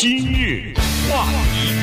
今日话题，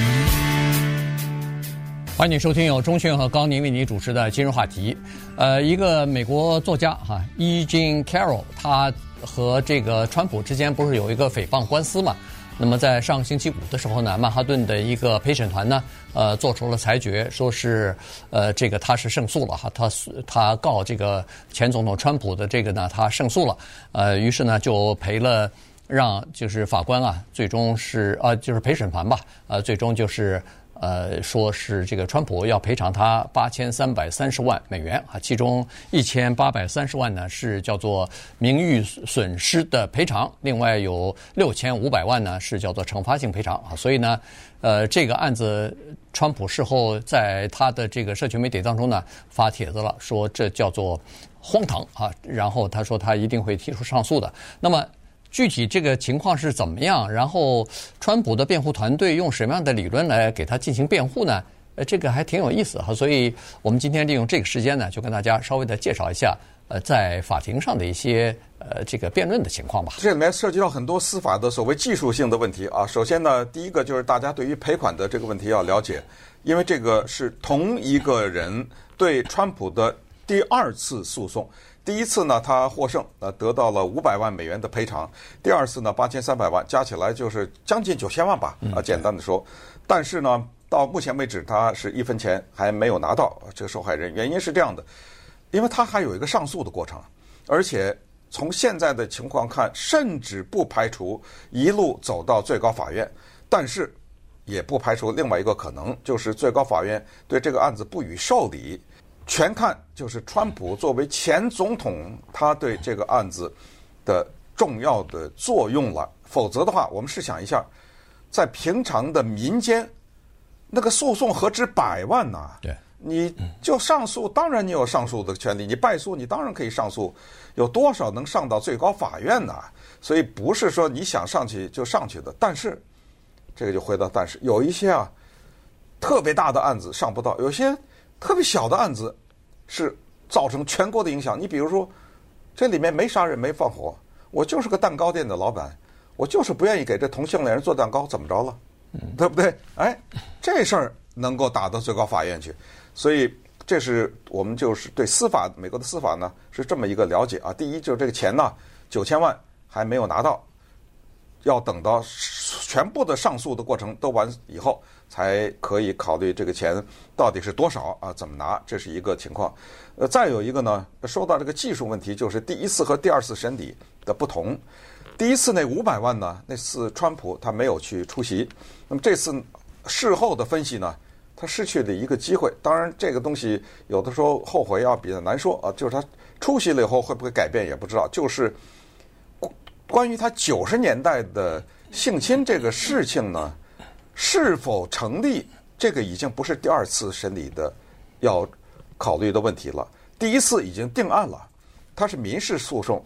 欢迎收听由钟迅和高宁为你主持的今日话题。呃，一个美国作家哈，E. Jean Carroll，他和这个川普之间不是有一个诽谤官司嘛？那么在上星期五的时候呢，曼哈顿的一个陪审团呢，呃，做出了裁决，说是呃，这个他是胜诉了哈，他他告这个前总统川普的这个呢，他胜诉了，呃，于是呢就赔了。让就是法官啊，最终是啊，就是陪审团吧，呃，最终就是呃，说是这个川普要赔偿他八千三百三十万美元啊，其中一千八百三十万呢是叫做名誉损失的赔偿，另外有六千五百万呢是叫做惩罚性赔偿啊，所以呢，呃，这个案子川普事后在他的这个社群媒体当中呢发帖子了，说这叫做荒唐啊，然后他说他一定会提出上诉的，那么。具体这个情况是怎么样？然后，川普的辩护团队用什么样的理论来给他进行辩护呢？呃，这个还挺有意思哈。所以我们今天利用这个时间呢，就跟大家稍微的介绍一下，呃，在法庭上的一些呃这个辩论的情况吧。这里面涉及到很多司法的所谓技术性的问题啊。首先呢，第一个就是大家对于赔款的这个问题要了解，因为这个是同一个人对川普的第二次诉讼。第一次呢，他获胜，呃，得到了五百万美元的赔偿。第二次呢，八千三百万，加起来就是将近九千万吧。啊，简单的说，但是呢，到目前为止，他是一分钱还没有拿到这个受害人。原因是这样的，因为他还有一个上诉的过程，而且从现在的情况看，甚至不排除一路走到最高法院，但是也不排除另外一个可能，就是最高法院对这个案子不予受理。全看就是川普作为前总统，他对这个案子的重要的作用了。否则的话，我们试想一下，在平常的民间，那个诉讼何止百万呐？对，你就上诉，当然你有上诉的权利；你败诉，你当然可以上诉。有多少能上到最高法院呢？所以不是说你想上去就上去的。但是，这个就回到但是，有一些啊，特别大的案子上不到，有些。特别小的案子，是造成全国的影响。你比如说，这里面没杀人没放火，我就是个蛋糕店的老板，我就是不愿意给这同性恋人做蛋糕，怎么着了？对不对？哎，这事儿能够打到最高法院去，所以这是我们就是对司法，美国的司法呢是这么一个了解啊。第一就是这个钱呢，九千万还没有拿到，要等到全部的上诉的过程都完以后。才可以考虑这个钱到底是多少啊？怎么拿？这是一个情况。呃，再有一个呢，说到这个技术问题，就是第一次和第二次审理的不同。第一次那五百万呢，那次川普他没有去出席。那么这次事后的分析呢，他失去了一个机会。当然，这个东西有的时候后悔要比较难说啊。就是他出席了以后会不会改变也不知道。就是关于他九十年代的性侵这个事情呢。是否成立？这个已经不是第二次审理的要考虑的问题了。第一次已经定案了，它是民事诉讼。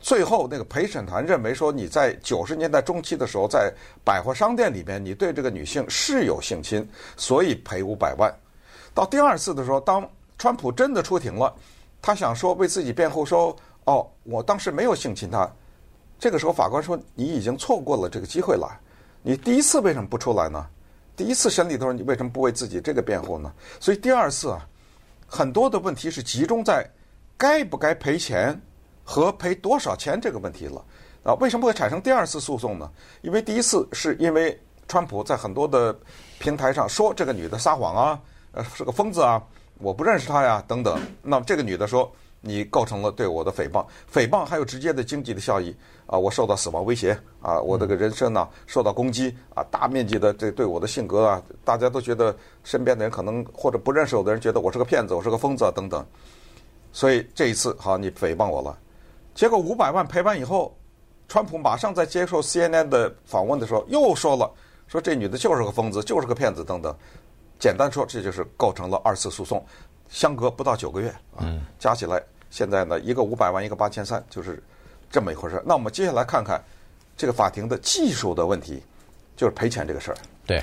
最后那个陪审团认为说，你在九十年代中期的时候，在百货商店里面，你对这个女性是有性侵，所以赔五百万。到第二次的时候，当川普真的出庭了，他想说为自己辩护说，哦，我当时没有性侵她。这个时候法官说，你已经错过了这个机会了。你第一次为什么不出来呢？第一次审理的时候，你为什么不为自己这个辩护呢？所以第二次啊，很多的问题是集中在该不该赔钱和赔多少钱这个问题了啊。为什么会产生第二次诉讼呢？因为第一次是因为川普在很多的平台上说这个女的撒谎啊，呃，是个疯子啊，我不认识她呀等等。那么这个女的说。你构成了对我的诽谤，诽谤还有直接的经济的效益啊！我受到死亡威胁啊！我这个人生呢受到攻击啊！大面积的这对我的性格啊，大家都觉得身边的人可能或者不认识我的人觉得我是个骗子，我是个疯子啊等等。所以这一次好，你诽谤我了，结果五百万赔完以后，川普马上在接受 CNN 的访问的时候又说了，说这女的就是个疯子，就是个骗子等等。简单说，这就是构成了二次诉讼。相隔不到九个月啊，加起来现在呢，一个五百万，一个八千三，就是这么一回事。那我们接下来看看这个法庭的技术的问题，就是赔钱这个事儿。对，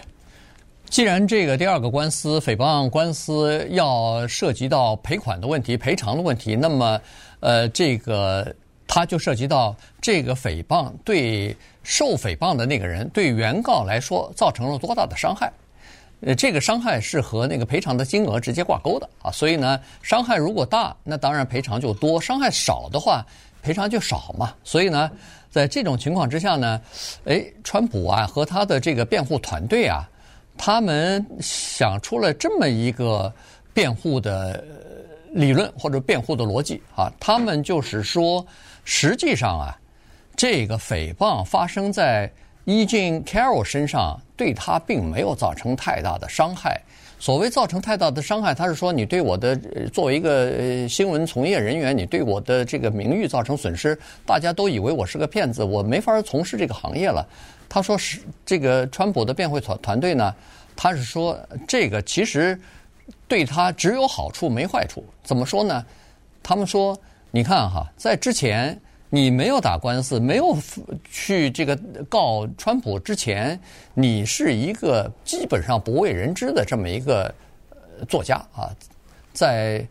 既然这个第二个官司诽谤官司要涉及到赔款的问题、赔偿的问题，那么呃，这个它就涉及到这个诽谤对受诽谤的那个人对原告来说造成了多大的伤害。呃，这个伤害是和那个赔偿的金额直接挂钩的啊，所以呢，伤害如果大，那当然赔偿就多；伤害少的话，赔偿就少嘛。所以呢，在这种情况之下呢，哎，川普啊和他的这个辩护团队啊，他们想出了这么一个辩护的理论或者辩护的逻辑啊，他们就是说，实际上啊，这个诽谤发生在。E. Jean Carroll 身上对他并没有造成太大的伤害。所谓造成太大的伤害，他是说你对我的作为一个新闻从业人员，你对我的这个名誉造成损失，大家都以为我是个骗子，我没法从事这个行业了。他说是这个川普的辩护团团队呢，他是说这个其实对他只有好处没坏处。怎么说呢？他们说，你看哈，在之前。你没有打官司，没有去这个告川普之前，你是一个基本上不为人知的这么一个作家啊，在《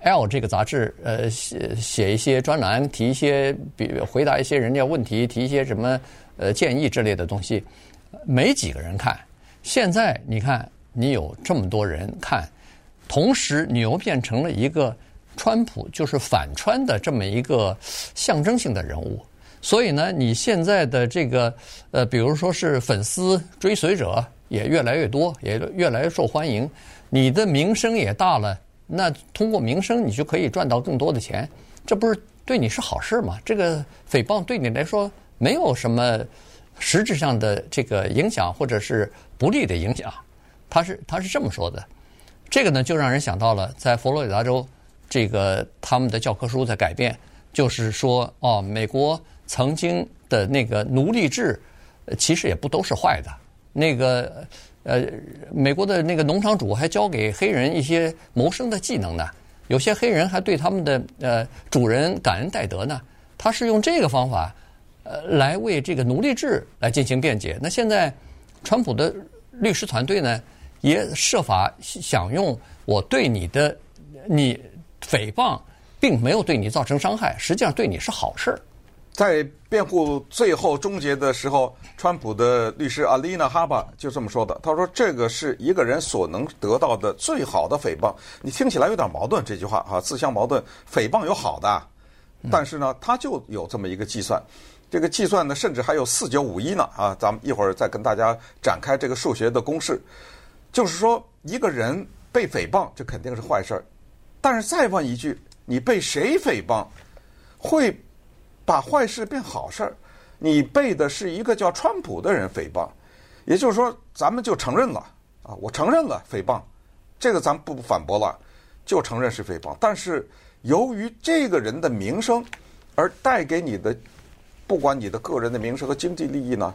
L》这个杂志呃写写一些专栏，提一些比回答一些人家问题，提一些什么呃建议之类的东西，没几个人看。现在你看，你有这么多人看，同时你又变成了一个。川普就是反川的这么一个象征性的人物，所以呢，你现在的这个呃，比如说是粉丝追随者也越来越多，也越来越受欢迎，你的名声也大了，那通过名声你就可以赚到更多的钱，这不是对你是好事吗？这个诽谤对你来说没有什么实质上的这个影响或者是不利的影响，他是他是这么说的，这个呢就让人想到了在佛罗里达州。这个他们的教科书在改变，就是说，哦，美国曾经的那个奴隶制，其实也不都是坏的。那个，呃，美国的那个农场主还教给黑人一些谋生的技能呢。有些黑人还对他们的呃主人感恩戴德呢。他是用这个方法，呃，来为这个奴隶制来进行辩解。那现在，川普的律师团队呢，也设法想用我对你的你。诽谤并没有对你造成伤害，实际上对你是好事儿。在辩护最后终结的时候，川普的律师阿丽娜哈巴就这么说的：“他说这个是一个人所能得到的最好的诽谤。你听起来有点矛盾，这句话哈，自相矛盾。诽谤有好的，但是呢，他就有这么一个计算。这个计算呢，甚至还有四九五一呢啊！咱们一会儿再跟大家展开这个数学的公式。就是说，一个人被诽谤，这肯定是坏事儿。”但是再问一句，你被谁诽谤，会把坏事变好事儿？你被的是一个叫川普的人诽谤，也就是说，咱们就承认了啊，我承认了诽谤，这个咱不反驳了，就承认是诽谤。但是由于这个人的名声而带给你的，不管你的个人的名声和经济利益呢，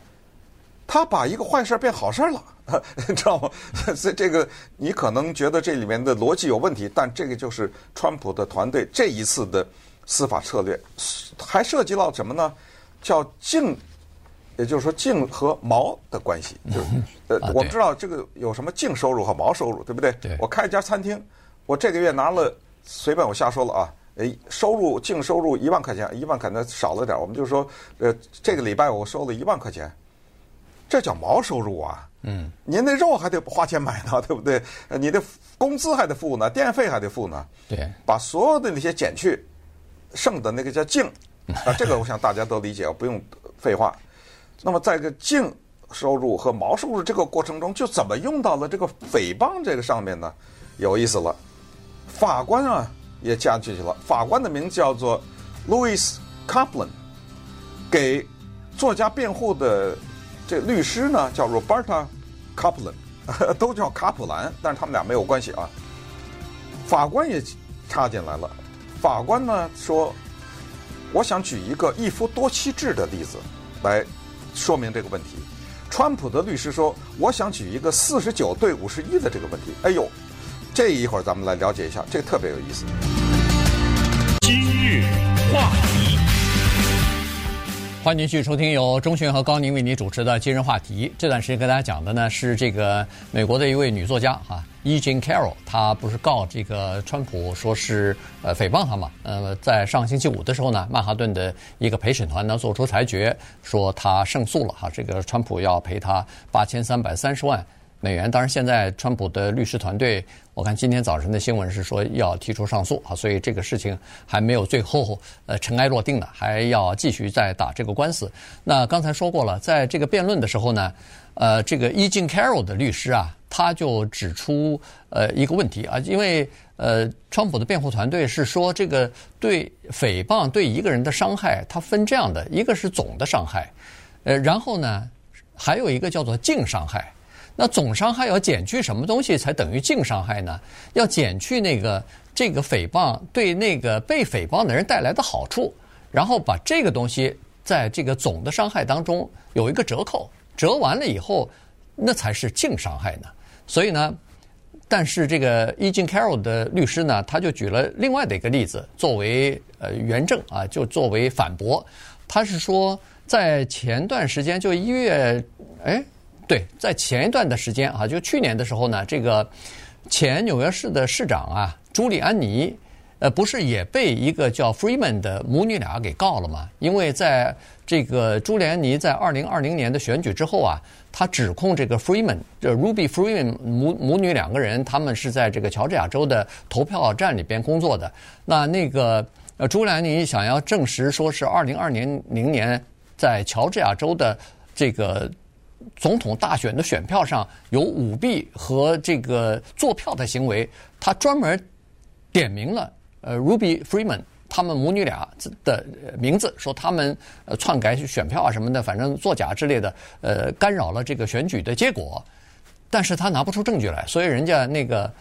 他把一个坏事变好事儿了，你 知道吗？所以这个你可能觉得这里面的逻辑有问题，但这个就是川普的团队这一次的司法策略，还涉及到什么呢？叫净，也就是说净和毛的关系。就是呃，我们知道这个有什么净收入和毛收入，对不对？对。我开一家餐厅，我这个月拿了，随便我瞎说了啊，诶，收入净收入一万块钱，一万可能少了点，我们就说，呃，这个礼拜我收了一万块钱。这叫毛收入啊！嗯，您那肉还得花钱买呢，对不对？你的工资还得付呢，电费还得付呢。对，把所有的那些减去，剩的那个叫净 啊，这个我想大家都理解，不用废话。那么在这个净收入和毛收入这个过程中，就怎么用到了这个诽谤这个上面呢？有意思了，法官啊也加进去了，法官的名字叫做 Louis Kaplan，给作家辩护的。这律师呢叫 Roberta Kaplan，都叫卡普兰，但是他们俩没有关系啊。法官也插进来了，法官呢说，我想举一个一夫多妻制的例子来说明这个问题。川普的律师说，我想举一个四十九对五十一的这个问题。哎呦，这一会儿咱们来了解一下，这个特别有意思。今日话题。欢迎继续收听由钟迅和高宁为您主持的今日话题。这段时间跟大家讲的呢是这个美国的一位女作家哈，E. Jean Carroll，她不是告这个川普说是呃诽谤她嘛？呃，在上星期五的时候呢，曼哈顿的一个陪审团呢做出裁决，说她胜诉了哈，这个川普要赔她八千三百三十万。美元，当然现在川普的律师团队，我看今天早晨的新闻是说要提出上诉啊，所以这个事情还没有最后呃尘埃落定呢，还要继续再打这个官司。那刚才说过了，在这个辩论的时候呢，呃，这个 E. Jean Carroll 的律师啊，他就指出呃一个问题啊，因为呃川普的辩护团队是说这个对诽谤对一个人的伤害，它分这样的，一个是总的伤害，呃，然后呢还有一个叫做净伤害。那总伤害要减去什么东西才等于净伤害呢？要减去那个这个诽谤对那个被诽谤的人带来的好处，然后把这个东西在这个总的伤害当中有一个折扣，折完了以后，那才是净伤害呢。所以呢，但是这个 E. Jean Carroll 的律师呢，他就举了另外的一个例子作为呃原证啊，就作为反驳。他是说，在前段时间就一月，哎。对，在前一段的时间啊，就去年的时候呢，这个前纽约市的市长啊，朱利安尼，呃，不是也被一个叫 Freeman 的母女俩给告了吗？因为在这个朱利安尼在二零二零年的选举之后啊，他指控这个 Freeman，这 Ruby Freeman 母母女两个人，他们是在这个乔治亚州的投票站里边工作的。那那个呃，朱利安尼想要证实说是二零二零年在乔治亚州的这个。总统大选的选票上有舞弊和这个作票的行为，他专门点名了呃 Ruby Freeman 他们母女俩的名字，说他们篡改选票啊什么的，反正作假之类的，呃干扰了这个选举的结果。但是他拿不出证据来，所以人家那个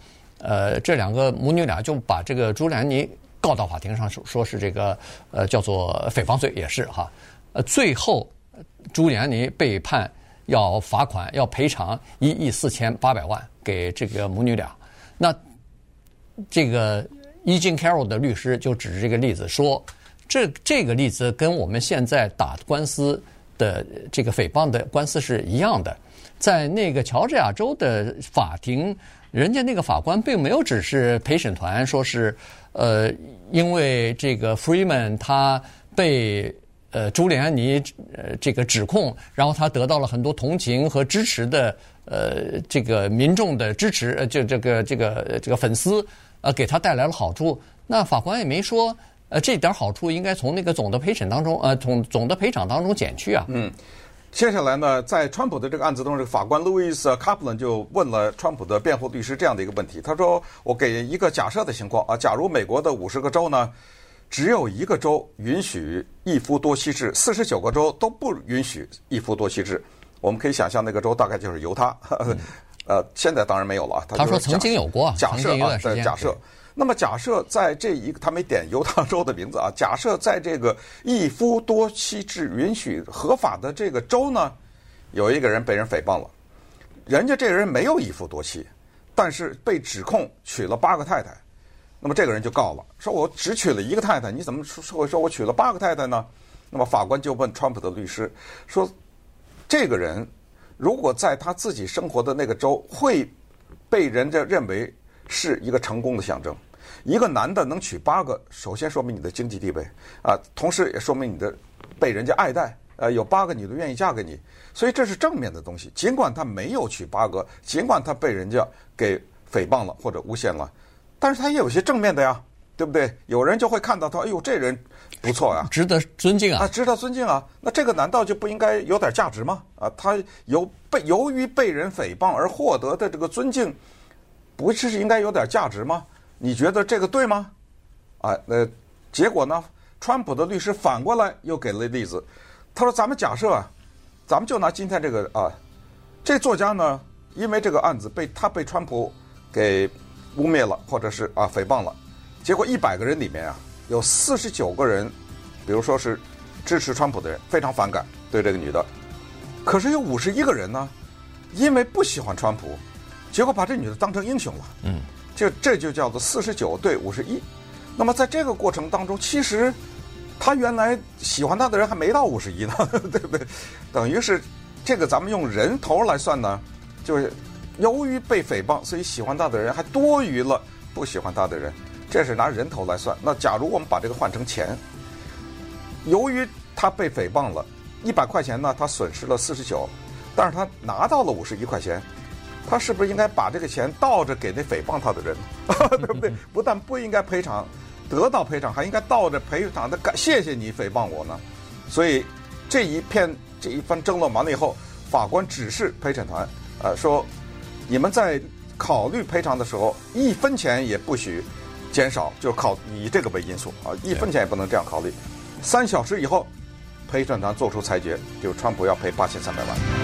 呃这两个母女俩就把这个朱利安尼告到法庭上，说说是这个呃叫做诽谤罪，也是哈。呃，最后朱利安尼被判。要罚款，要赔偿一亿四千八百万给这个母女俩。那这个 E. Jean Carroll 的律师就指着这个例子说，这这个例子跟我们现在打官司的这个诽谤的官司是一样的。在那个乔治亚州的法庭，人家那个法官并没有指示陪审团说是，呃，因为这个 Freeman 他被。呃，朱利安尼呃这个指控，然后他得到了很多同情和支持的呃这个民众的支持，呃就这个这个这个粉丝呃给他带来了好处。那法官也没说呃这点好处应该从那个总的陪审当中呃从总的赔偿当中减去啊。嗯，接下来呢，在川普的这个案子中，这个法官路易斯·卡普兰就问了川普的辩护律师这样的一个问题，他说：“我给一个假设的情况啊，假如美国的五十个州呢？”只有一个州允许一夫多妻制，四十九个州都不允许一夫多妻制。我们可以想象，那个州大概就是犹他。嗯、呃，现在当然没有了。他，他说曾经有过，假设啊，在假设。那么假设在这一个，他没点犹他州的名字啊。假设在这个一夫多妻制允许合法的这个州呢，有一个人被人诽谤了，人家这个人没有一夫多妻，但是被指控娶了八个太太。那么这个人就告了，说我只娶了一个太太，你怎么说会说我娶了八个太太呢？那么法官就问川普的律师说：“这个人如果在他自己生活的那个州，会被人家认为是一个成功的象征。一个男的能娶八个，首先说明你的经济地位啊，同时也说明你的被人家爱戴。呃，有八个女的愿意嫁给你，所以这是正面的东西。尽管他没有娶八个，尽管他被人家给诽谤了或者诬陷了。”但是他也有些正面的呀，对不对？有人就会看到他，哎呦，这人不错呀，值得尊敬啊！啊，值得尊敬啊！那这个难道就不应该有点价值吗？啊，他由被由于被人诽谤而获得的这个尊敬，不是应该有点价值吗？你觉得这个对吗？啊，那结果呢？川普的律师反过来又给了例子，他说：“咱们假设啊，咱们就拿今天这个啊，这作家呢，因为这个案子被他被川普给。”污蔑了，或者是啊诽谤了，结果一百个人里面啊，有四十九个人，比如说是支持川普的人，非常反感对这个女的，可是有五十一个人呢，因为不喜欢川普，结果把这女的当成英雄了。嗯，就这就叫做四十九对五十一。那么在这个过程当中，其实他原来喜欢他的人还没到五十一呢，对不对？等于是这个咱们用人头来算呢，就是由于被诽谤，所以喜欢他的人还多于了不喜欢他的人，这是拿人头来算。那假如我们把这个换成钱，由于他被诽谤了，一百块钱呢，他损失了四十九，但是他拿到了五十一块钱。他是不是应该把这个钱倒着给那诽谤他的人，对不对？不但不应该赔偿，得到赔偿，还应该倒着赔偿的感谢谢你诽谤我呢。所以这一片这一番争论完了以后，法官指示陪审团，呃，说你们在考虑赔偿的时候，一分钱也不许减少，就考以这个为因素啊，一分钱也不能这样考虑。三小时以后，陪审团做出裁决，就川普要赔八千三百万。